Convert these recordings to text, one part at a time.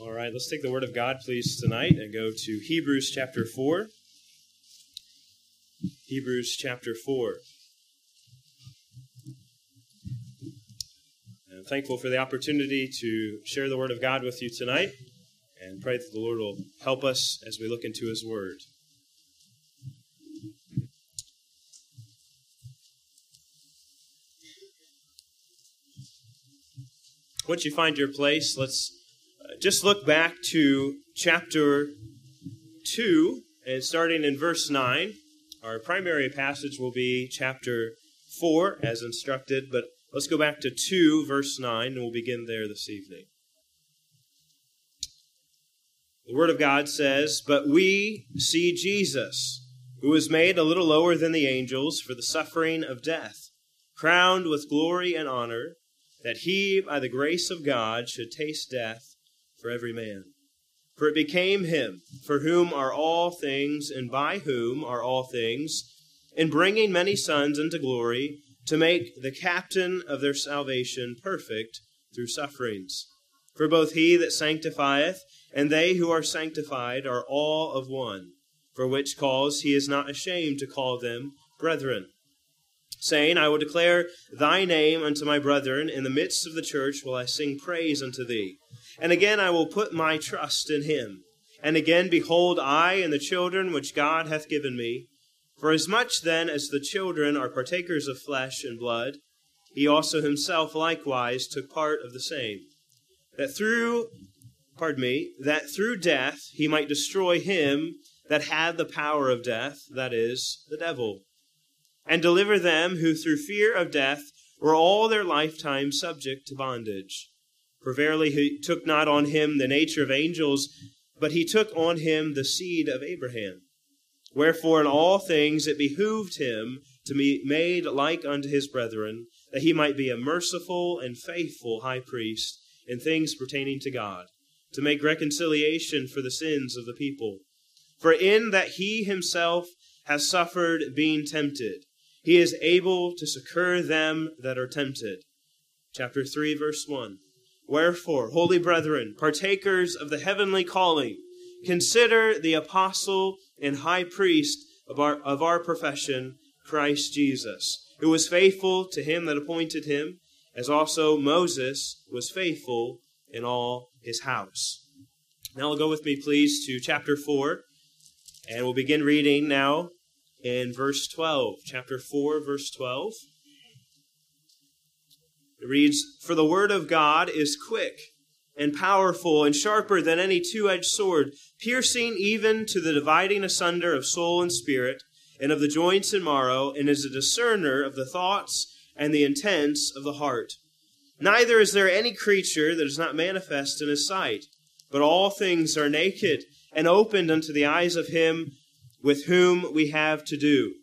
All right, let's take the Word of God, please, tonight and go to Hebrews chapter 4. Hebrews chapter 4. I'm thankful for the opportunity to share the Word of God with you tonight and pray that the Lord will help us as we look into His Word. Once you find your place, let's just look back to chapter 2 and starting in verse 9. Our primary passage will be chapter 4 as instructed, but let's go back to 2, verse 9, and we'll begin there this evening. The Word of God says, But we see Jesus, who was made a little lower than the angels for the suffering of death, crowned with glory and honor that he, by the grace of God, should taste death for every man. For it became him, for whom are all things, and by whom are all things, in bringing many sons into glory, to make the captain of their salvation perfect through sufferings. For both he that sanctifieth and they who are sanctified are all of one, for which cause he is not ashamed to call them brethren saying, I will declare thy name unto my brethren. In the midst of the church will I sing praise unto thee. And again I will put my trust in him. And again, behold, I and the children which God hath given me. For as much then as the children are partakers of flesh and blood, he also himself likewise took part of the same. That through, pardon me, that through death he might destroy him that had the power of death, that is, the devil and deliver them who through fear of death were all their lifetime subject to bondage. For verily he took not on him the nature of angels, but he took on him the seed of Abraham. Wherefore in all things it behooved him to be made like unto his brethren, that he might be a merciful and faithful high priest in things pertaining to God, to make reconciliation for the sins of the people. For in that he himself has suffered being tempted, he is able to succor them that are tempted. Chapter 3, verse 1. Wherefore, holy brethren, partakers of the heavenly calling, consider the apostle and high priest of our, of our profession, Christ Jesus, who was faithful to him that appointed him, as also Moses was faithful in all his house. Now, go with me, please, to chapter 4, and we'll begin reading now in verse 12, chapter 4, verse 12. It reads, For the word of God is quick and powerful and sharper than any two edged sword, piercing even to the dividing asunder of soul and spirit, and of the joints and marrow, and is a discerner of the thoughts and the intents of the heart. Neither is there any creature that is not manifest in his sight, but all things are naked and opened unto the eyes of him with whom we have to do.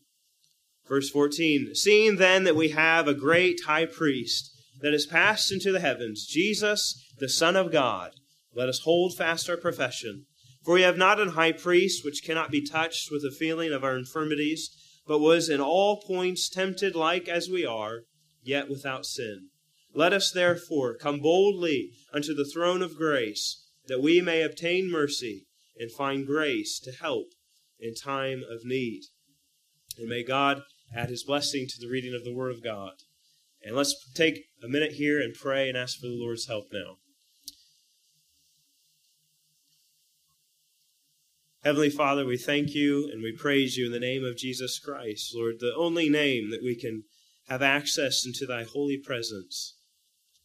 Verse 14 Seeing then that we have a great high priest that is passed into the heavens, Jesus, the Son of God, let us hold fast our profession. For we have not an high priest which cannot be touched with the feeling of our infirmities, but was in all points tempted like as we are, yet without sin. Let us therefore come boldly unto the throne of grace, that we may obtain mercy and find grace to help in time of need. And may God add his blessing to the reading of the Word of God. And let's take a minute here and pray and ask for the Lord's help now. Heavenly Father, we thank you and we praise you in the name of Jesus Christ, Lord, the only name that we can have access into thy holy presence.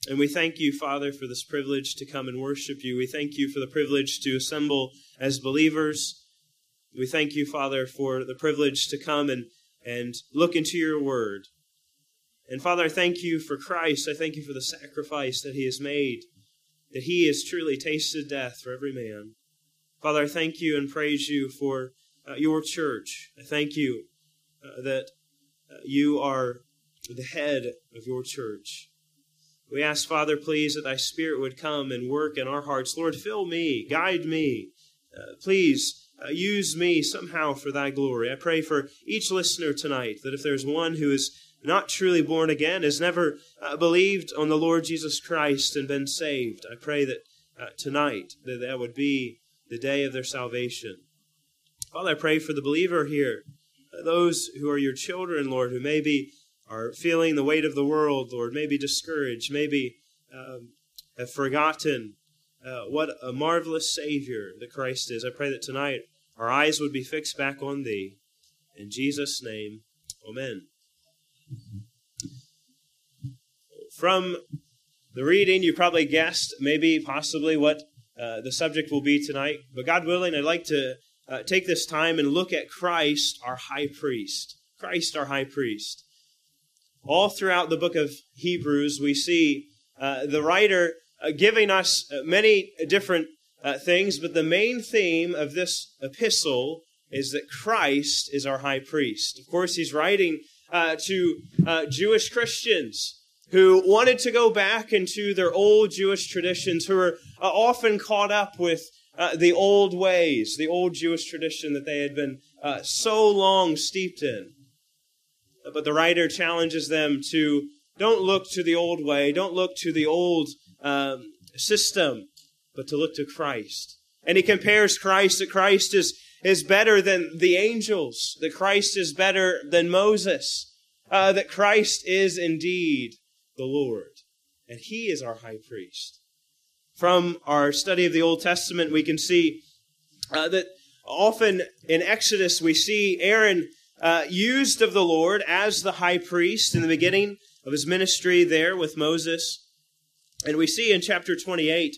And we thank you, Father, for this privilege to come and worship you. We thank you for the privilege to assemble as believers we thank you, Father, for the privilege to come and, and look into your word. And Father, I thank you for Christ. I thank you for the sacrifice that he has made, that he has truly tasted death for every man. Father, I thank you and praise you for uh, your church. I thank you uh, that uh, you are the head of your church. We ask, Father, please, that thy Spirit would come and work in our hearts. Lord, fill me, guide me. Uh, please uh, use me somehow for thy glory. I pray for each listener tonight that if there's one who is not truly born again, has never uh, believed on the Lord Jesus Christ and been saved, I pray that uh, tonight, that that would be the day of their salvation. Father, I pray for the believer here, uh, those who are your children, Lord, who maybe are feeling the weight of the world, Lord, maybe discouraged, maybe um, have forgotten uh, what a marvelous Savior that Christ is. I pray that tonight our eyes would be fixed back on Thee. In Jesus' name, Amen. From the reading, you probably guessed maybe possibly what uh, the subject will be tonight. But God willing, I'd like to uh, take this time and look at Christ, our high priest. Christ, our high priest. All throughout the book of Hebrews, we see uh, the writer uh, giving us uh, many different uh, things, but the main theme of this epistle is that Christ is our high priest. Of course, he's writing to Jewish Christians who wanted to go back into their old Jewish traditions, who were uh, often caught up with uh, the old ways, the old Jewish tradition that they had been uh, so long steeped in. But the writer challenges them to don't look to the old way, don't look to the old um, system, but to look to Christ. And he compares Christ that Christ is, is better than the angels, that Christ is better than Moses, uh, that Christ is indeed the Lord. And he is our high priest. From our study of the Old Testament, we can see uh, that often in Exodus we see Aaron uh, used of the Lord as the high priest in the beginning of his ministry there with Moses. And we see in chapter 28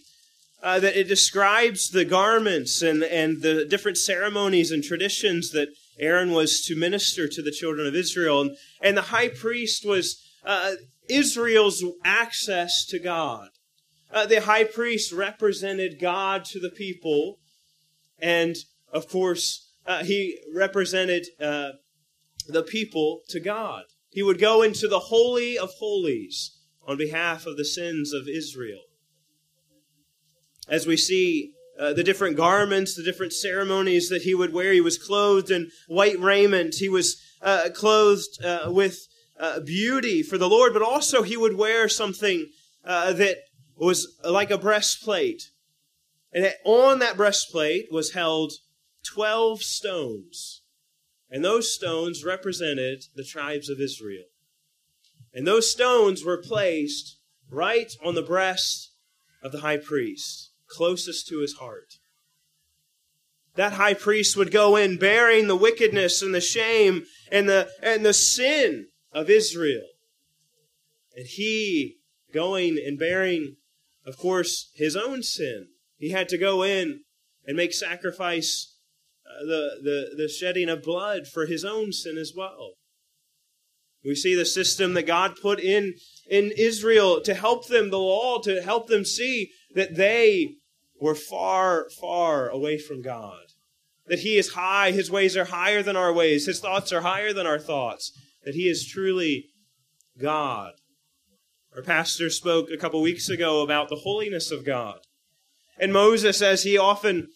uh, that it describes the garments and, and the different ceremonies and traditions that Aaron was to minister to the children of Israel. And, and the high priest was uh, Israel's access to God. Uh, the high priest represented God to the people, and of course, uh, he represented uh, the people to God. He would go into the Holy of Holies on behalf of the sins of Israel. As we see uh, the different garments, the different ceremonies that he would wear, he was clothed in white raiment, he was uh, clothed uh, with uh, beauty for the Lord, but also he would wear something uh, that was like a breastplate. And on that breastplate was held 12 stones. And those stones represented the tribes of Israel. And those stones were placed right on the breast of the high priest, closest to his heart. That high priest would go in bearing the wickedness and the shame and the, and the sin of Israel. And he going and bearing, of course, his own sin. He had to go in and make sacrifice, uh, the, the, the shedding of blood for his own sin as well. We see the system that God put in, in Israel to help them, the law, to help them see that they were far, far away from God. That He is high, His ways are higher than our ways, His thoughts are higher than our thoughts that he is truly God. Our pastor spoke a couple weeks ago about the holiness of God. And Moses, as he often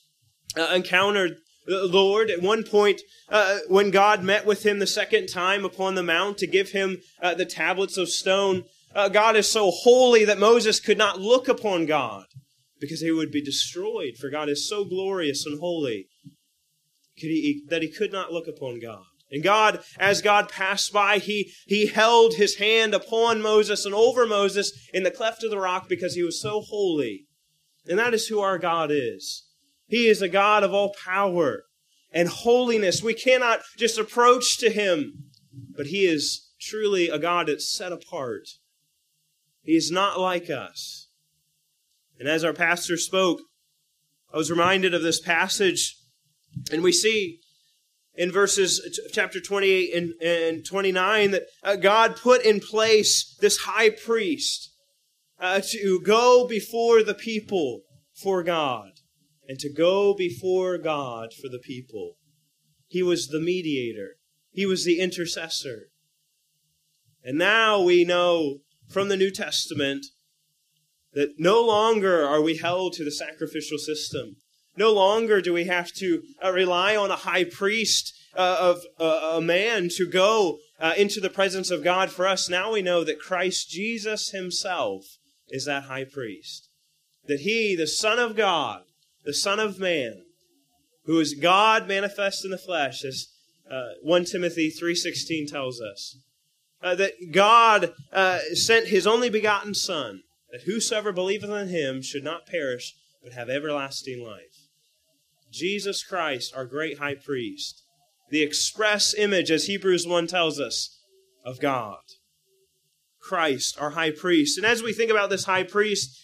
uh, encountered the Lord, at one point, uh, when God met with him the second time upon the mount to give him uh, the tablets of stone, uh, God is so holy that Moses could not look upon God because he would be destroyed, for God is so glorious and holy that he could not look upon God. And God, as God passed by, he, he held his hand upon Moses and over Moses in the cleft of the rock because he was so holy. And that is who our God is. He is a God of all power and holiness. We cannot just approach to him, but he is truly a God that's set apart. He is not like us. And as our pastor spoke, I was reminded of this passage, and we see in verses chapter 28 and, and 29 that uh, God put in place this high priest uh, to go before the people for God and to go before God for the people. He was the mediator. He was the intercessor. And now we know from the New Testament that no longer are we held to the sacrificial system. No longer do we have to uh, rely on a high priest uh, of uh, a man to go uh, into the presence of God for us. Now we know that Christ Jesus himself is that high priest. that he, the Son of God, the Son of Man, who is God manifest in the flesh, as uh, 1 Timothy 3.16 tells us, uh, that God sent his only begotten Son, that whosoever believeth in him should not perish, but have everlasting life. Jesus Christ, our great high priest, the express image, as Hebrews 1 tells us, of God. Christ, our high priest. And as we think about this high priest,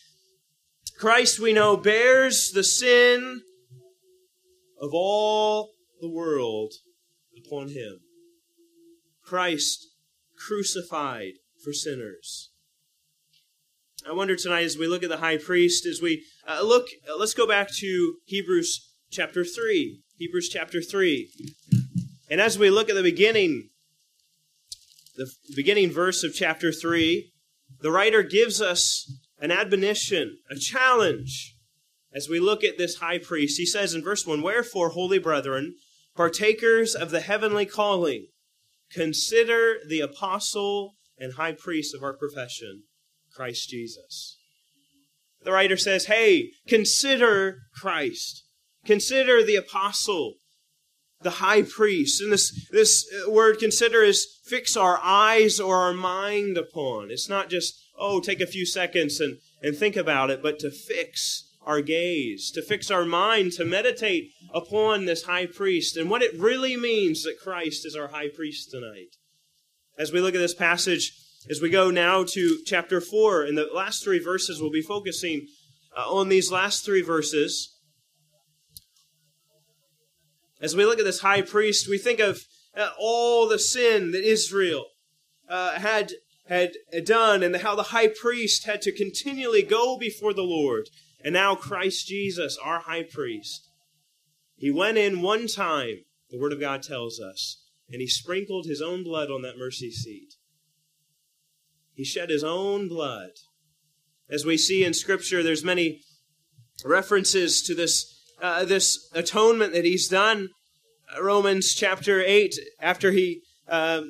Christ, we know, bears the sin of all the world upon him. Christ crucified for sinners. I wonder tonight as we look at the high priest, as we uh, look, uh, let's go back to Hebrews chapter 3. Hebrews chapter 3. And as we look at the beginning, the beginning verse of chapter 3, the writer gives us an admonition, a challenge as we look at this high priest. He says in verse 1 Wherefore, holy brethren, partakers of the heavenly calling, consider the apostle and high priest of our profession, Christ Jesus. The writer says, Hey, consider Christ. Consider the apostle, the high priest. And this, this uh, word consider is fix our eyes or our mind upon. It's not just, oh, take a few seconds and, and think about it, but to fix our gaze, to fix our mind, to meditate upon this high priest and what it really means that Christ is our high priest tonight. As we look at this passage, as we go now to chapter 4, in the last three verses, we'll be focusing uh, on these last three verses. As we look at this high priest, we think of uh, all the sin that Israel uh, had had done and how the high priest had to continually go before the Lord and now Christ Jesus, our high priest, he went in one time, the Word of God tells us, and he sprinkled his own blood on that mercy seat. He shed his own blood. As we see in Scripture, there's many references to this, uh, this atonement that he's done. Romans chapter 8, after he uh,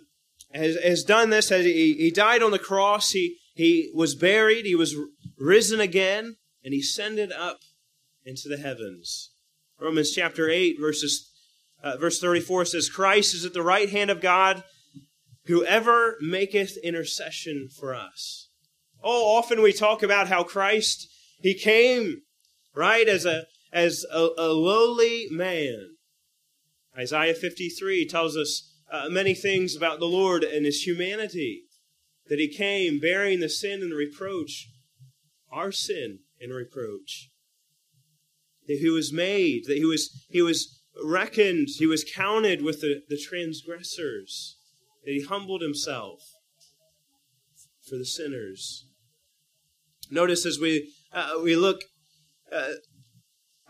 has, has done this, has, he, he died on the cross, he, he was buried, he was risen again, and he ascended up into the heavens. Romans chapter 8, verses, uh, verse 34 says, Christ is at the right hand of God, whoever maketh intercession for us. Oh, often we talk about how Christ, he came, right, as a, as a, a lowly man. Isaiah 53 tells us uh, many things about the Lord and his humanity. That he came bearing the sin and the reproach, our sin, and reproach. That he was made, that he was, he was reckoned, he was counted with the, the transgressors, that he humbled himself for the sinners. Notice as we, uh, we look, uh,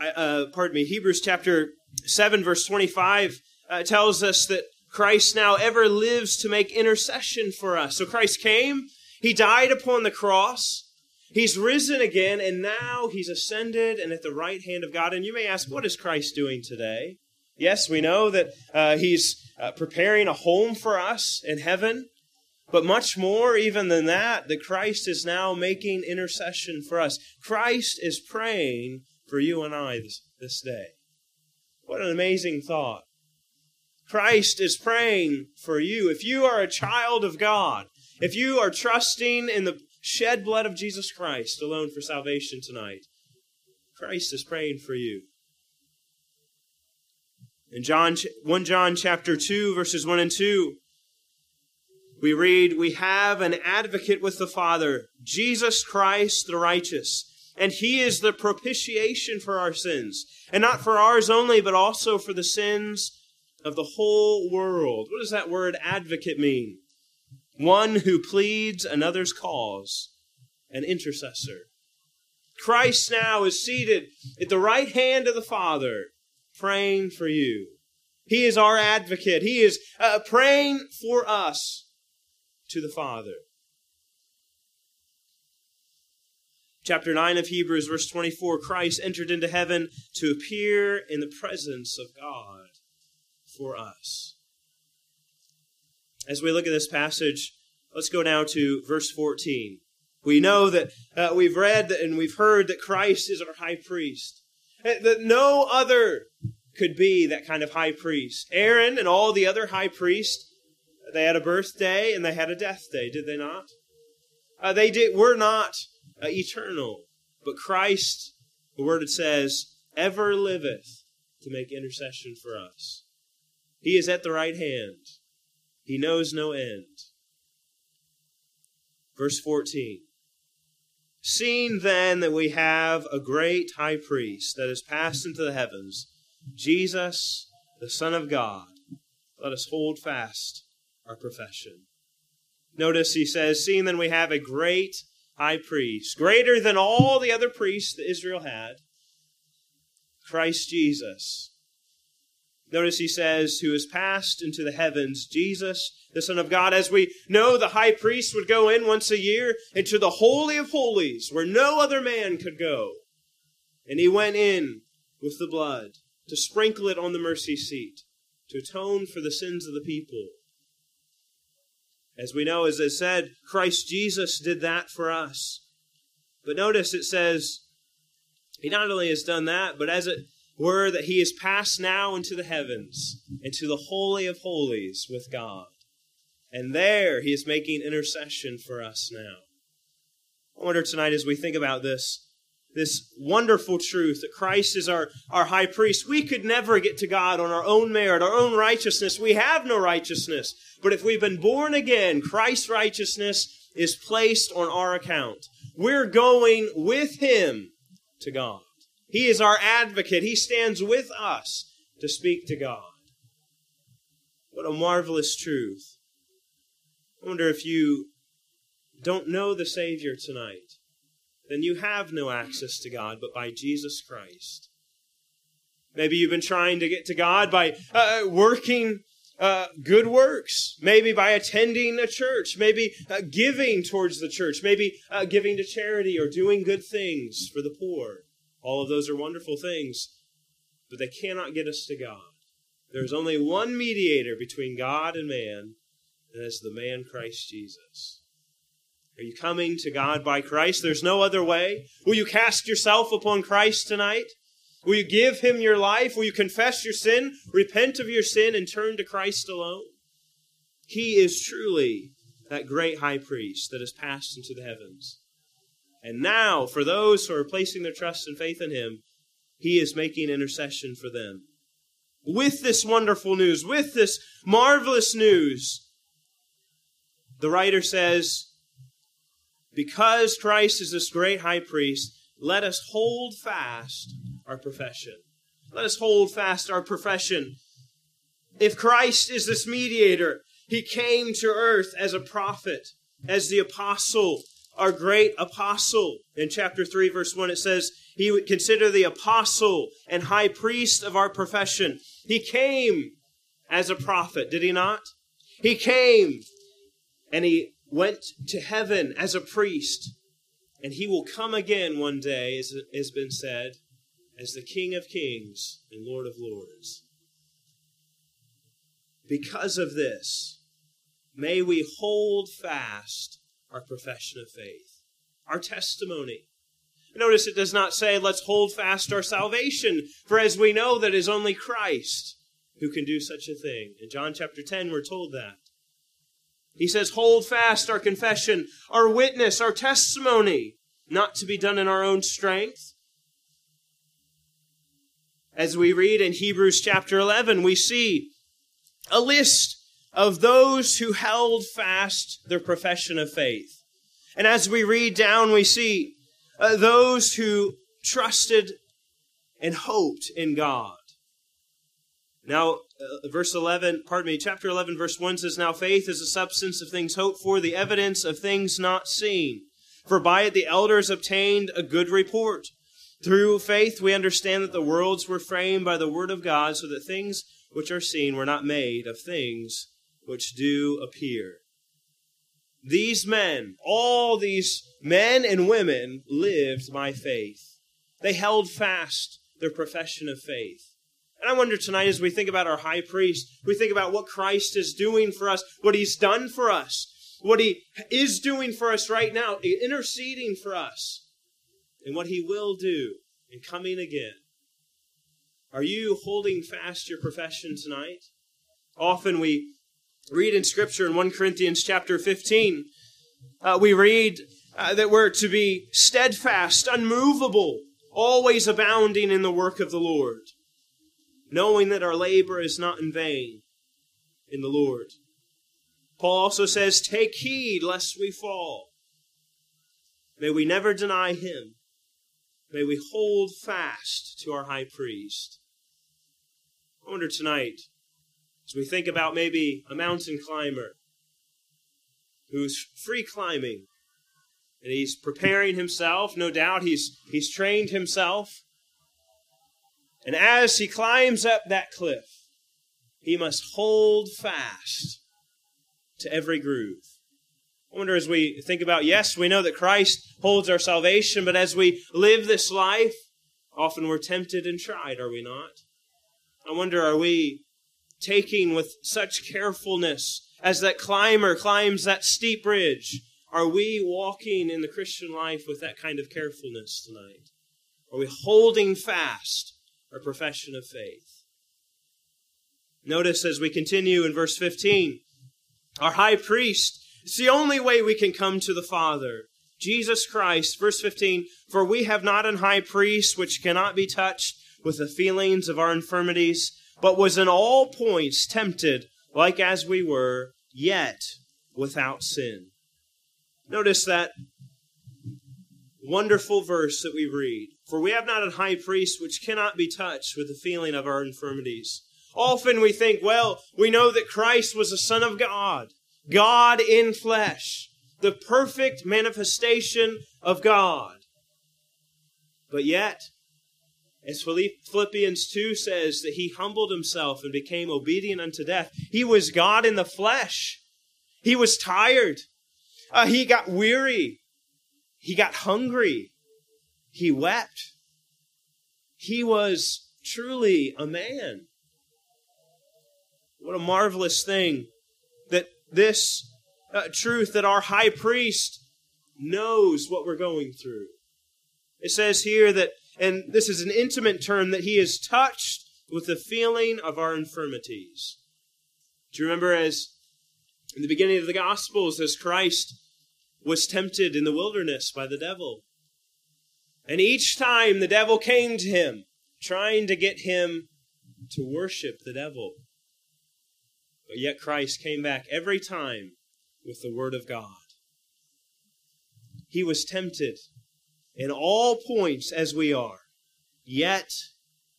uh, pardon me, Hebrews chapter 7, verse 25 uh, tells us that Christ now ever lives to make intercession for us. So Christ came, he died upon the cross, He's risen again, and now he's ascended and at the right hand of God. And you may ask, what is Christ doing today? Yes, we know that uh, he's uh, preparing a home for us in heaven. But much more, even than that, that Christ is now making intercession for us. Christ is praying for you and I this, this day. What an amazing thought. Christ is praying for you. If you are a child of God, if you are trusting in the shed blood of Jesus Christ alone for salvation tonight. Christ is praying for you. In John 1 John chapter 2 verses 1 and 2 we read we have an advocate with the Father Jesus Christ the righteous and he is the propitiation for our sins and not for ours only but also for the sins of the whole world. What does that word advocate mean? one who pleads another's cause, an intercessor. Christ now is seated at the right hand of the Father, praying for you. He is our advocate. He is uh, praying for us to the Father. Chapter 9 of Hebrews, verse 24 Christ entered into heaven to appear in the presence of God for us. As we look at this passage, let's go now to verse 14. We know that uh, we've read and we've heard that Christ is our high priest. That no other could be that kind of high priest. Aaron and all the other high priests, they had a birthday and they had a death day, did they not? Uh, they did, were not uh, eternal, but Christ, the word it says, ever liveth to make intercession for us. He is at the right hand. He knows no end. Verse 14. Seeing then that we have a great high priest that has passed into the heavens, Jesus, the Son of God, let us hold fast our profession. Notice he says, Seeing then we have a great high priest, greater than all the other priests that Israel had, Christ Jesus. Notice he says, Who has passed into the heavens, Jesus, the Son of God. As we know, the high priest would go in once a year into the Holy of Holies, where no other man could go. And he went in with the blood to sprinkle it on the mercy seat, to atone for the sins of the people. As we know, as I said, Christ Jesus did that for us. But notice it says, He not only has done that, but as it were, that He is passed now into the heavens, into the Holy of Holies with God. And there He is making intercession for us now. I wonder tonight as we think about this, this wonderful truth that Christ is our, our high priest. We could never get to God on our own merit, our own righteousness. We have no righteousness. But if we've been born again, Christ's righteousness is placed on our account. We're going with Him to God. He is our advocate. He stands with us to speak to God. What a marvelous truth. I wonder if you don't know the Savior tonight then you have no access to God but by Jesus Christ. Maybe you've been trying to get to God by uh, working uh, good works, maybe by attending a church, maybe uh, giving towards the church, maybe uh, giving to charity or doing good things for the poor. All of those are wonderful things, but they cannot get us to God. There's only one mediator between God and man, and that's the man Christ Jesus. Are you coming to God by Christ? There's no other way. Will you cast yourself upon Christ tonight? Will you give him your life? Will you confess your sin, repent of your sin, and turn to Christ alone? He is truly that great high priest that has passed into the heavens. And now, for those who are placing their trust and faith in him, he is making intercession for them. With this wonderful news, with this marvelous news, the writer says, because Christ is this great high priest, let us hold fast our profession. Let us hold fast our profession. If Christ is this mediator, he came to earth as a prophet, as the apostle, our great apostle. In chapter 3, verse 1, it says, He would consider the apostle and high priest of our profession. He came as a prophet, did he not? He came and he went to heaven as a priest, and he will come again one day, as has been said, as the King of kings and Lord of lords. Because of this, may we hold fast our profession of faith, our testimony. Notice it does not say, let's hold fast our salvation, for as we know that is only Christ who can do such a thing. In John chapter 10, we're told that. He says, hold fast our confession, our witness, our testimony, not to be done in our own strength. As we read in Hebrews chapter 11, we see a list of those who held fast their profession of faith. And as we read down, we see uh, those who trusted and hoped in God. Now, uh, verse 11, pardon me, chapter 11, verse 1 says, Now faith is the substance of things hoped for, the evidence of things not seen. For by it the elders obtained a good report. Through faith we understand that the worlds were framed by the word of God, so that things which are seen were not made of things which do appear. These men, all these men and women, lived by faith. They held fast their profession of faith. And I wonder tonight, as we think about our high priest, we think about what Christ is doing for us, what he's done for us. what He is doing for us right now, interceding for us, and what He will do in coming again. Are you holding fast your profession tonight? Often we read in Scripture in 1 Corinthians chapter 15, uh, we read uh, that we're to be steadfast, unmovable, always abounding in the work of the Lord, knowing that our labor is not in vain in the Lord. Paul also says, Take heed lest we fall. May we never deny him. May we hold fast to our high priest. I wonder tonight, as we think about maybe a mountain climber who's free climbing, and he's preparing himself, no doubt he's, he's trained himself. And as he climbs up that cliff, he must hold fast to every groove. I wonder as we think about, yes, we know that Christ holds our salvation, but as we live this life, often we're tempted and tried, are we not? I wonder, are we taking with such carefulness as that climber climbs that steep ridge? Are we walking in the Christian life with that kind of carefulness tonight? Are we holding fast our profession of faith? Notice as we continue in verse 15, our high priest, it's the only way we can come to the Father. Jesus Christ, verse 15, for we have not an high priest which cannot be touched with the feelings of our infirmities, but was in all points tempted like as we were, yet without sin. Notice that wonderful verse that we read. For we have not a high priest which cannot be touched with the feeling of our infirmities. Often we think, well, we know that Christ was the Son of God, God in flesh, the perfect manifestation of God. But yet, as Philippians 2 says, that he humbled himself and became obedient unto death. He was God in the flesh. He was tired. Uh, he got weary. He got hungry. He wept. He was truly a man. What a marvelous thing that this uh, truth that our high priest knows what we're going through. It says here that, and this is an intimate term, that he is touched with the feeling of our infirmities. Do you remember as in the beginning of the Gospels, as Christ was tempted in the wilderness by the devil? And each time the devil came to him, trying to get him to worship the devil. But yet Christ came back every time with the Word of God. He was tempted in all points as we are, yet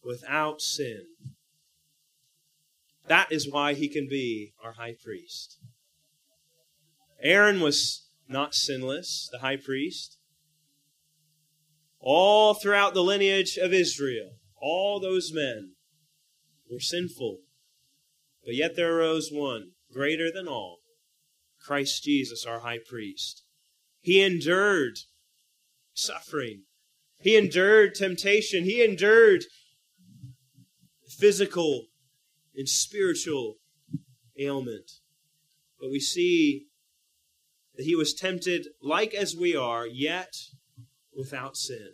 without sin. That is why he can be our high priest. Aaron was not sinless, the high priest. All throughout the lineage of Israel, all those men were sinful. But yet there arose one greater than all, Christ Jesus, our high priest. He endured suffering. He endured temptation. He endured physical and spiritual ailment. But we see that he was tempted like as we are, yet without sin.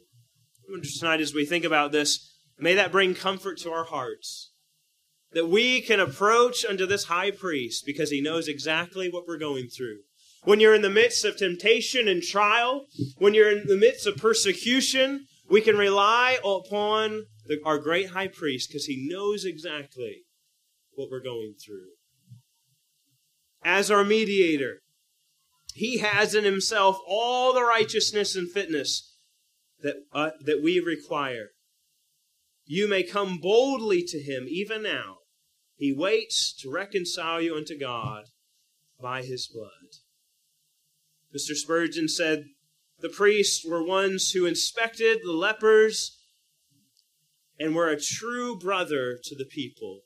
Tonight, as we think about this, may that bring comfort to our hearts. That we can approach unto this high priest because he knows exactly what we're going through. When you're in the midst of temptation and trial, when you're in the midst of persecution, we can rely upon the, our great high priest because he knows exactly what we're going through. As our mediator, he has in himself all the righteousness and fitness that, uh, that we require. You may come boldly to him even now. He waits to reconcile you unto God by his blood. Mr. Spurgeon said the priests were ones who inspected the lepers and were a true brother to the people.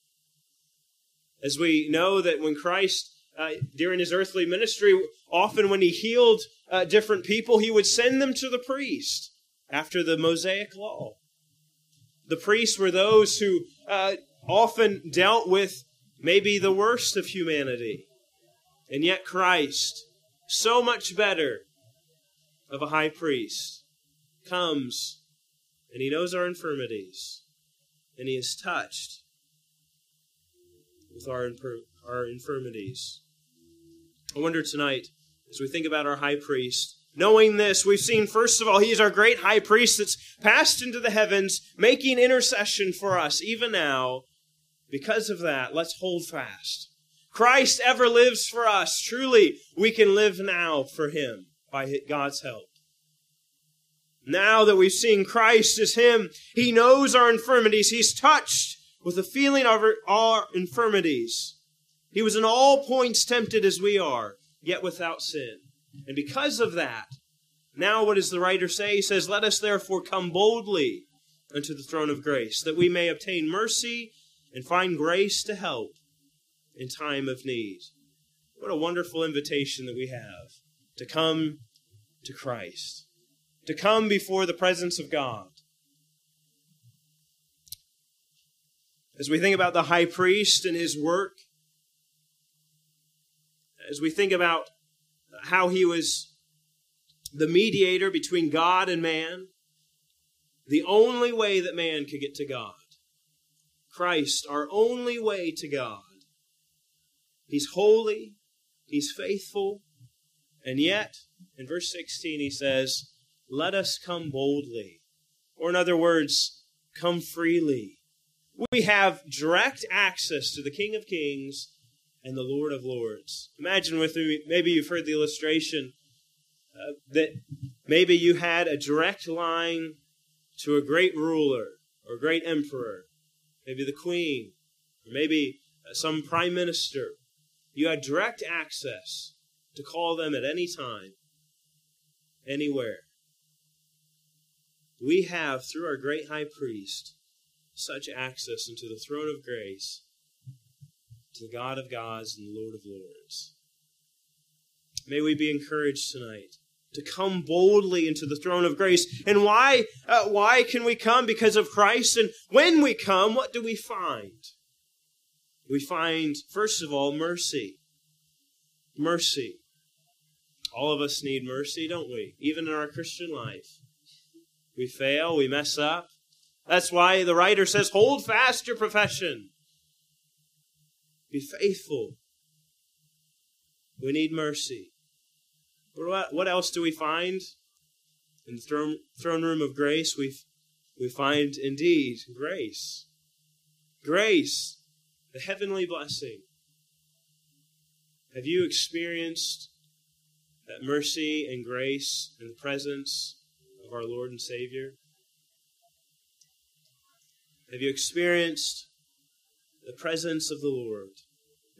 As we know that when Christ, uh, during his earthly ministry, often when he healed uh, different people, he would send them to the priest after the Mosaic law. The priests were those who uh, often dealt with maybe the worst of humanity. And yet Christ so much better of a high priest, comes and he knows our infirmities, and he is touched with our, our infirmities. I wonder tonight, as we think about our high priest, knowing this, we've seen, first of all, he is our great high priest that's passed into the heavens, making intercession for us, even now. Because of that, let's hold fast. Christ ever lives for us. Truly, we can live now for him by God's help. Now that we've seen Christ as him, he knows our infirmities. He's touched with the feeling of our infirmities. He was in all points tempted as we are, yet without sin. And because of that, now what does the writer say? He says, Let us therefore come boldly unto the throne of grace, that we may obtain mercy and find grace to help in time of need. What a wonderful invitation that we have to come to Christ, to come before the presence of God. As we think about the high priest and his work, as we think about how he was the mediator between God and man, the only way that man could get to God. Christ, our only way to God. He's holy, he's faithful, and yet, in verse 16, he says, Let us come boldly. Or, in other words, come freely. We have direct access to the King of Kings and the Lord of Lords. Imagine with me, maybe you've heard the illustration uh, that maybe you had a direct line to a great ruler or a great emperor, maybe the queen, or maybe uh, some prime minister. You had direct access to call them at any time, anywhere. We have, through our great high priest, such access into the throne of grace to the God of gods and the Lord of lords. May we be encouraged tonight to come boldly into the throne of grace. And why, uh, why can we come? Because of Christ. And when we come, what do we find? We find, first of all, mercy. Mercy. All of us need mercy, don't we? Even in our Christian life. We fail, we mess up. That's why the writer says, hold fast your profession. Be faithful. We need mercy. What, else do we find? In the throne, throne room of grace, we, we find indeed grace. Grace, the heavenly blessing. Have you experienced that mercy and grace in the presence of our Lord and Savior? Have you experienced the presence of the Lord.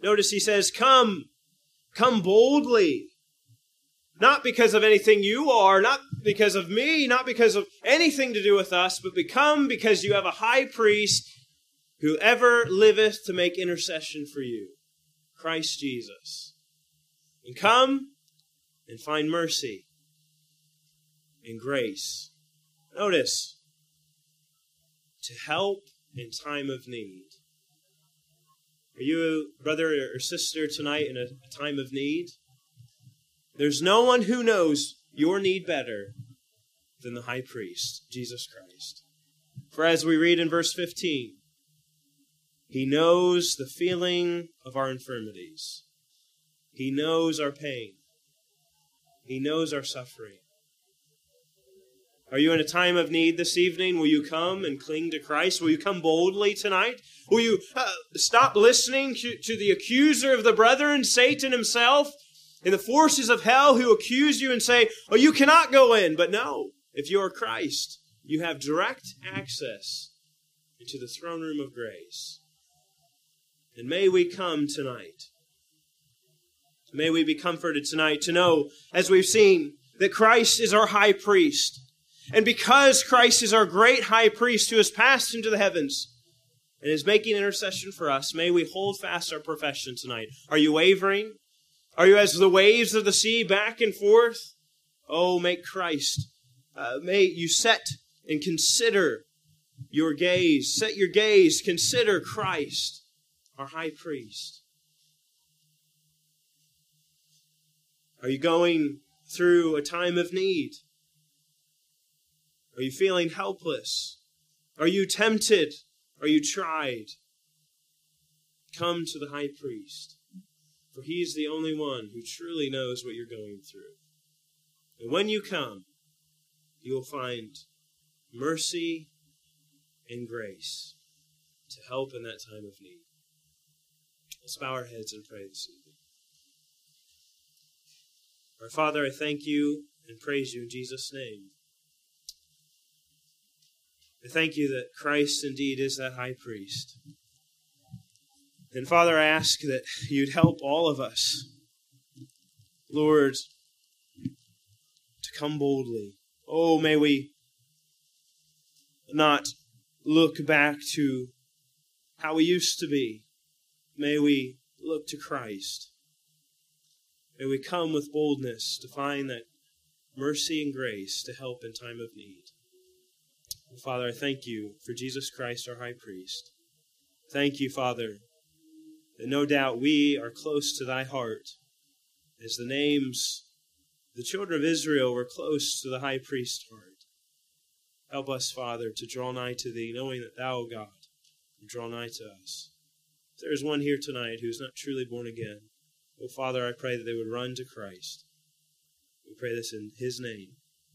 Notice he says, Come, come boldly. Not because of anything you are, not because of me, not because of anything to do with us, but become because you have a high priest who ever liveth to make intercession for you, Christ Jesus. And come and find mercy and grace. Notice, to help in time of need. Are you a brother or sister tonight in a time of need? There's no one who knows your need better than the high priest, Jesus Christ. For as we read in verse 15, he knows the feeling of our infirmities. He knows our pain. He knows our suffering. Are you in a time of need this evening? Will you come and cling to Christ? Will you come boldly tonight? Will you uh, stop listening to, to the accuser of the brethren, Satan himself, and the forces of hell who accuse you and say, Oh, you cannot go in. But no, if you are Christ, you have direct access into the throne room of grace. And may we come tonight. May we be comforted tonight to know, as we've seen, that Christ is our high priest. And because Christ is our great high priest who has passed into the heavens, and is making intercession for us, may we hold fast our profession tonight. Are you wavering? Are you as the waves of the sea back and forth? Oh, make Christ, uh, may you set and consider your gaze, set your gaze, consider Christ, our high priest. Are you going through a time of need? Are you feeling helpless? Are you tempted? Are you tried? Come to the high priest, for he is the only one who truly knows what you're going through. And when you come, you will find mercy and grace to help in that time of need. Let's bow our heads and pray this evening. Our Father, I thank you and praise you in Jesus' name. I thank you that Christ indeed is that high priest. And Father, I ask that you'd help all of us, Lord, to come boldly. Oh, may we not look back to how we used to be. May we look to Christ. May we come with boldness to find that mercy and grace to help in time of need. Father, I thank you for Jesus Christ, our high priest. Thank you, Father, that no doubt we are close to thy heart as the names, the children of Israel were close to the high priest's heart. Help us, Father, to draw nigh to thee, knowing that thou, O God, draw nigh to us. There is one here tonight who is not truly born again, oh Father, I pray that they would run to Christ. We pray this in his name.